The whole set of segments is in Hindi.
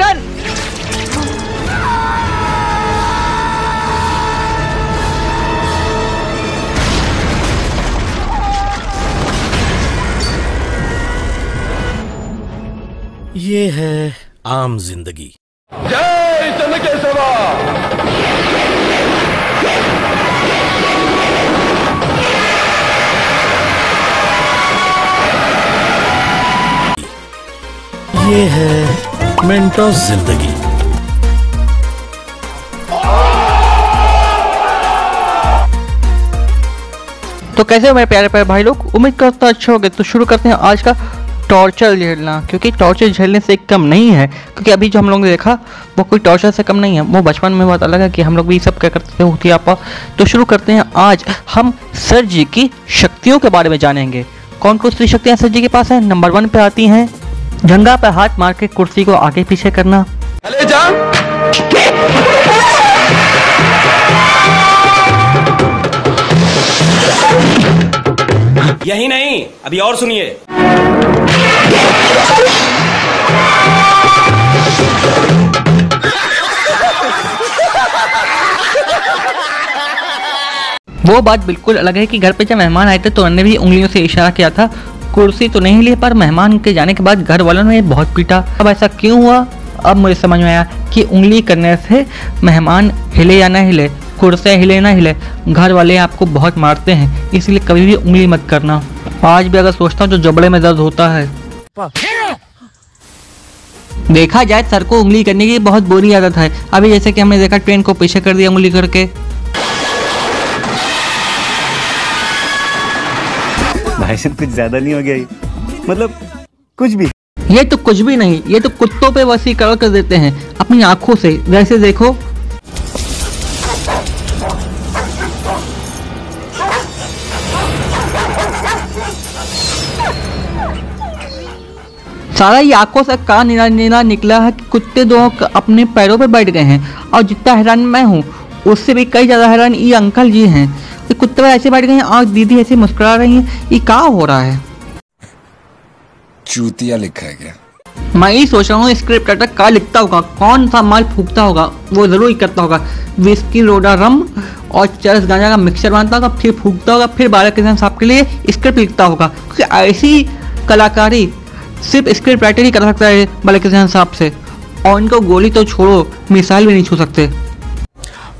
एक्शन ये है आम ज़िंदगी। जय चंद्रकेशवा ये है मेंटोस ज़िंदगी तो कैसे हो मेरे प्यारे प्यारे भाई लोग? उम्मीद करता अच्छे हो गए तो शुरू करते हैं आज का टॉर्चर झेलना, क्योंकि टॉर्चर झेलने से कम नहीं है। क्योंकि अभी जो हम लोगों ने देखा, वो कोई टॉर्चर से कम नहीं है। वो बचपन में बहुत अलग है कि हम लोग भी सब क्या करते थे होती आपा। तो शुरू करते हैं आज। हम सर जी की शक्तियों के बारे में जानेंगे। कौन कौन सी शक्तियाँ सर जी के पास है? नंबर वन पे आती हैं। जंगा पर हाथ मार के कुर्सी को आगे पीछे करना। चले जा। यही नहीं अभी और सुनिए। वो बात बिल्कुल अलग है कि घर पे जब मेहमान आए थे तो उन्होंने भी उंगलियों से इशारा किया था। कुर्सी तो नहीं ली, पर मेहमान के जाने के बाद घर वालों ने बहुत पीटा। अब ऐसा क्यों हुआ? अब मुझे समझ में आया कि उंगली करने से मेहमान हिले या ना हिले कुर्सी हिले ना हिले, घर वाले आपको बहुत मारते हैं, इसलिए कभी भी उंगली मत करना। आज भी अगर सोचता हूँ तो जबड़े में दर्द होता है। देखा जाए सर को उंगली करने की बहुत बुरी आदत है। अभी जैसे कि हमने देखा ट्रेन को पीछे कर दिया उंगली करके। भाई साहब कुछ ज़्यादा नहीं हो गया मतलब कुछ भी। ये तो कुछ भी नहीं, ये तो कुत्तों पे वसी कर कर देते हैं। अपनी आँखों से वैसे देखो। सारा ये आँखों से का नीला नीला निकला है कि कुत्ते दो अपने पैरों पर बैठ गए हैं। और जितना हैरान मैं हूँ, उससे भी कई ज़्यादा हैरान ये अंकल जी हैं। ये कुत्ते ऐसे बैठ गए हैं और दीदी ऐसे मुस्कुरा रही हैं ये क्या हो रहा है? चूतिया लिखा है क्या? मैं ये सोच रहा हूँ स्क्रिप्ट राइटर क्या लिखता होगा कौन सा माल फूकता होगा वो ज़रूर करता होगा। विस्की लोडा रम और चरस गांजा का मिक्सचर बनाता होगा फिर फूकता होगा फिर बालक किसान साहब के लिए स्क्रिप्ट लिखता होगा। क्योंकि ऐसी कलाकारी सिर्फ़ स्क्रिप्ट राइटर ही कर सकता है बालक किसान साहब से और इनको गोली तो छोड़ो मिसाइल भी नहीं छू सकते।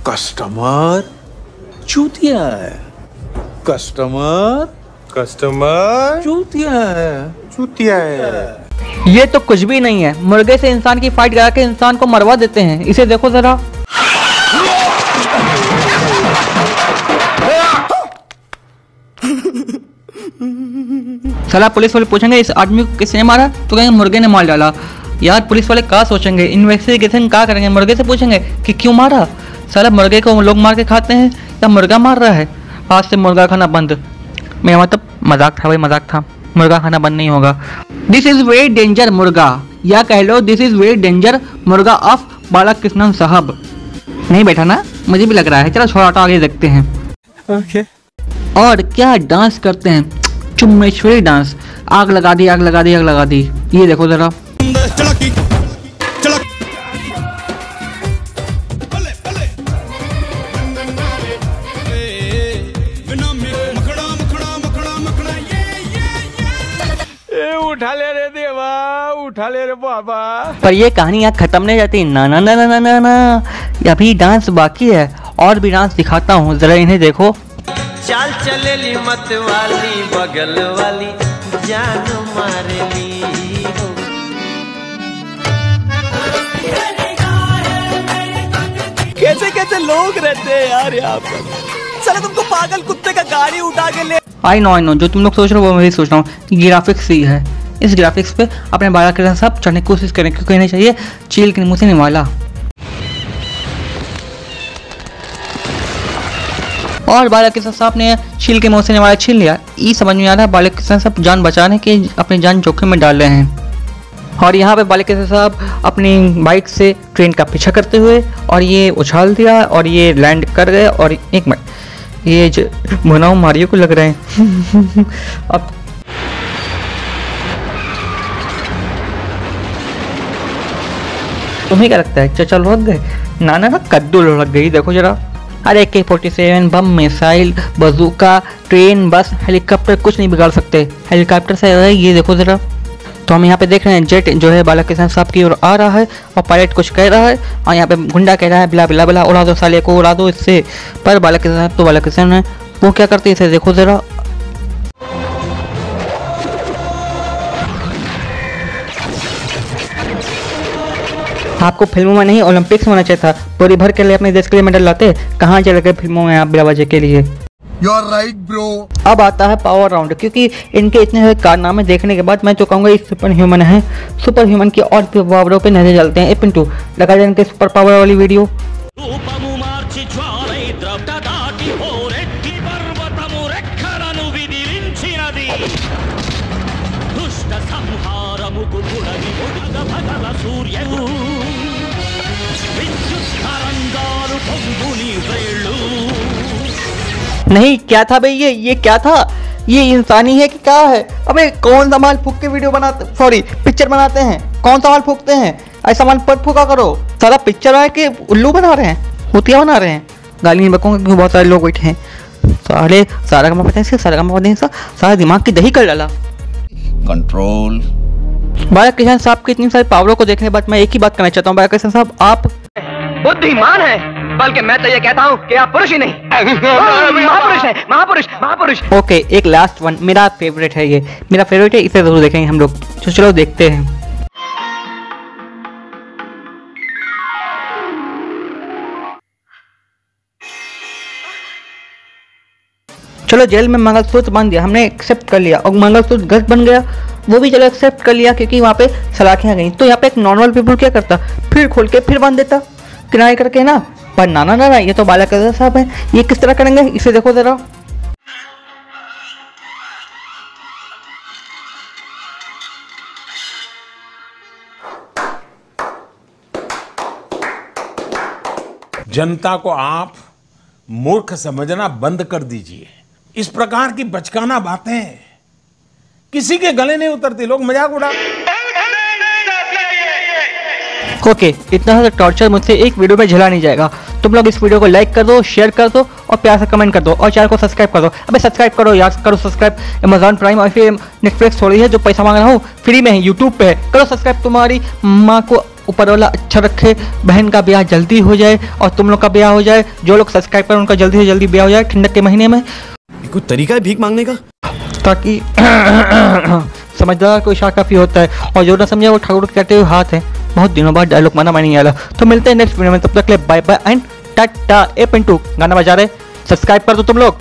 कस्टमर चूतिया है। Customer customer. चूतिया है। चूतिया है। ये तो कुछ भी नहीं है। मुर्गे से इंसान की फाइट करा के इंसान को मरवा देते हैं। इसे देखो जरा। साला पुलिस वाले पूछेंगे इस आदमी को किसने मारा? तो कहेंगे मुर्गे ने मार डाला। यार पुलिस वाले क्या सोचेंगे? इन्वेस्टिगेशन क्या करेंगे? मुर्गे से पूछेंगे कि क्यों मारा? साला मुर्गे को लोग मार के खाते हैं। या मुर्गा मार रहा है। आज से मुर्गा खाना बंद। मेरा मतलब मज़ाक था भाई मज़ाक था। मुर्गा खाना बंद नहीं होगा। दिस इज़ वेरी डेंजर मुर्गा। या कह लो दिस इज़ वेरी डेंजर मुर्गा ऑफ़ बालक कृष्णन साहब। नहीं बैठा ना? मुझे भी लग रहा है। चलो हटाओ आगे देखते हैं। ओके और क्या डांस करते हैं? चुम्मेश्वरी डांस आग लगा दी आग लगा दी आग लगा दी। ये देखो जरा। उठा ले रे बाबा। पर ये कहानी यहाँ खत्म नहीं जाती ना ना ना ना ना ना ना। अभी डांस बाकी है। और भी डांस दिखाता हूँ। जरा इन्हें देखो। चाल चलेली मत वाली बगल वाली जान मारेली हो। कैसे कैसे लोग रहते हैं यार यहाँ पर? चलो तुमको पागल कुत्ते का गाड़ी उठा के ले आई नो आई नो जो तुम लोग सोच रहे हो वो मैं भी सोच रहा हूँ। ग्राफिक्स ही है। इस ग्राफिक्स पे अपने बारह के साथ चढ़ने की कोशिश करें क्योंकि नहीं चाहिए। चील के मुँह से निवाला और बालक के साहब ने छील के मुँह से निवाला छील लिया। ये समझ में आ रहा है बालक के साहब जान बचाने के अपनी जान जोखिम में डाल रहे हैं। और यहाँ पे बालक के साहब अपनी बाइक से ट्रेन का पीछा करते हुए और ये उछाल दिया और ये लैंड कर गए और एक मिनट, ये जो भुनाऊ मारियो को लग रहे हैं। अब तुम्हें क्या लगता है? चचा लुढ़क गए। नाना ना कद्दू लुढ़क गई, देखो जरा। अरे K forty seven bomb missile bazooka train bus helicopter कुछ नहीं बिगाड़ सकते। हेलीकॉप्टर से ये देखो जरा। तो हम यहाँ पे देख रहे हैं जेट जो है बाला किसान साहब की ओर आ रहा है और पायलट कुछ कह रहा है और यहाँ पे गुंडा कह रहा है, बिला बिला बिला, उड़ा दो साले को, उड़ा दो इससे। पर बाला किसान तो बाला किसान है वो क्या करते हैं इसे? देखो जरा। आपको फ़िल्मों में नहीं ओलंपिक्स में होना चाहिए था। पूरी भर के लिए अपने देश के लिए मेडल लाते। कहाँ चले गए फ़िल्मों में आप बिलाबाजी के लिए? यू आर राइट ब्रो अब आता है पावर राउंड क्योंकि इनके इतने सारे कारनामे देखने के बाद मैं तो कहूँगा ये सुपर ह्यूमन है। सुपर ह्यूमन की और पावरों पे नज़र चलते हैं। ए पिंटू लगा जाए इनके सुपर पावर वाली वीडियो సంహారముకు పుడగి ఉడగ భగల సూర్యము విద్యుత్ తరంగాలు పొంగుని వేళ్ళు नहीं क्या था भाई ये ये क्या था ये इंसानी है कि क्या है अबे कौन सा माल फूक के वीडियो बनाते सॉरी पिक्चर बनाते हैं कौन सा माल फूकते हैं ऐसा माल पर फूका करो सारा पिक्चर है कि उल्लू बना रहे हैं हुतिया बना रहे हैं गाली नहीं बकूंगा क्योंकि बहुत सारे लोग बैठे हैं सारे सारा का पता है सारा का पता है सारा दिमाग की दही कर डाला कंट्रोल बाला किशन साहब की इतनी सारी पावरों को देखने के बाद मैं एक ही बात करना चाहता हूँ बाला किशन साहब आप बुद्धिमान है बल्कि मैं तो ये कहता हूँ कि आप पुरुष ही नहीं। महापुरुष है महापुरुष महापुरुष। ओके एक लास्ट वन मेरा फेवरेट है ये। मेरा फेवरेट है इसे ज़रूर देखेंगे हम लोग। तो चलो देखते हैं। चलो जेल में मंगलसूत्र बाँध दिया हमने एक्सेप्ट कर लिया। और मंगलसूत्र गलत बन गया, वो भी चलो एक्सेप्ट कर लिया क्योंकि वहाँ पे सलाखियाँ गई। तो यहाँ पे एक नॉर्मल पीपल क्या करता? फिर खोल के फिर बाँध देता। किनारे करके ना, पर नाना नाना, ये तो बाला कदर साहब है। ये किस तरह करेंगे? इसे देखो जरा। जनता को आप मूर्ख समझना बंद कर दीजिए। इस प्रकार की बचकाना बातें। किसी के गले नहीं उतरती लोग मज़ाक उड़ा। ओके okay, इतना सा टॉर्चर मुझसे एक वीडियो में झेला नहीं जाएगा। तुम लोग इस वीडियो को लाइक कर दो शेयर कर दो और प्यार से कमेंट कर दो और चैनल को सब्सक्राइब कर दो। अबे सब्सक्राइब करो यार करो सब्सक्राइब अमेजॉन प्राइम और फिर नेटफ्लिक्स थोड़ी है जो पैसा मांग रहा हूँ फ्री में है यूट्यूब पे है। करो सब्सक्राइब तुम्हारी माँ को ऊपर वाला अच्छा रखे बहन का ब्याह जल्दी हो जाए और तुम लोग का ब्याह हो जाए। जो लोग सब्सक्राइब करें उनका जल्दी से जल्दी ब्याह हो जाए ठंडक के महीने में। कोई तरीका है भीख मांगने का? ताकि समझदार को इशारा काफ़ी होता है और जो ना समझा वो ठाकुर कहते हुए हाथ है। बहुत दिनों बाद डायलॉग माना मैं नहीं आया। तो मिलते हैं नेक्स्ट वीडियो में। तब तक ले बाय बाय एंड टाटा ए पिंटू गाना बजा रहे सब्सक्राइब कर दो तुम लोग।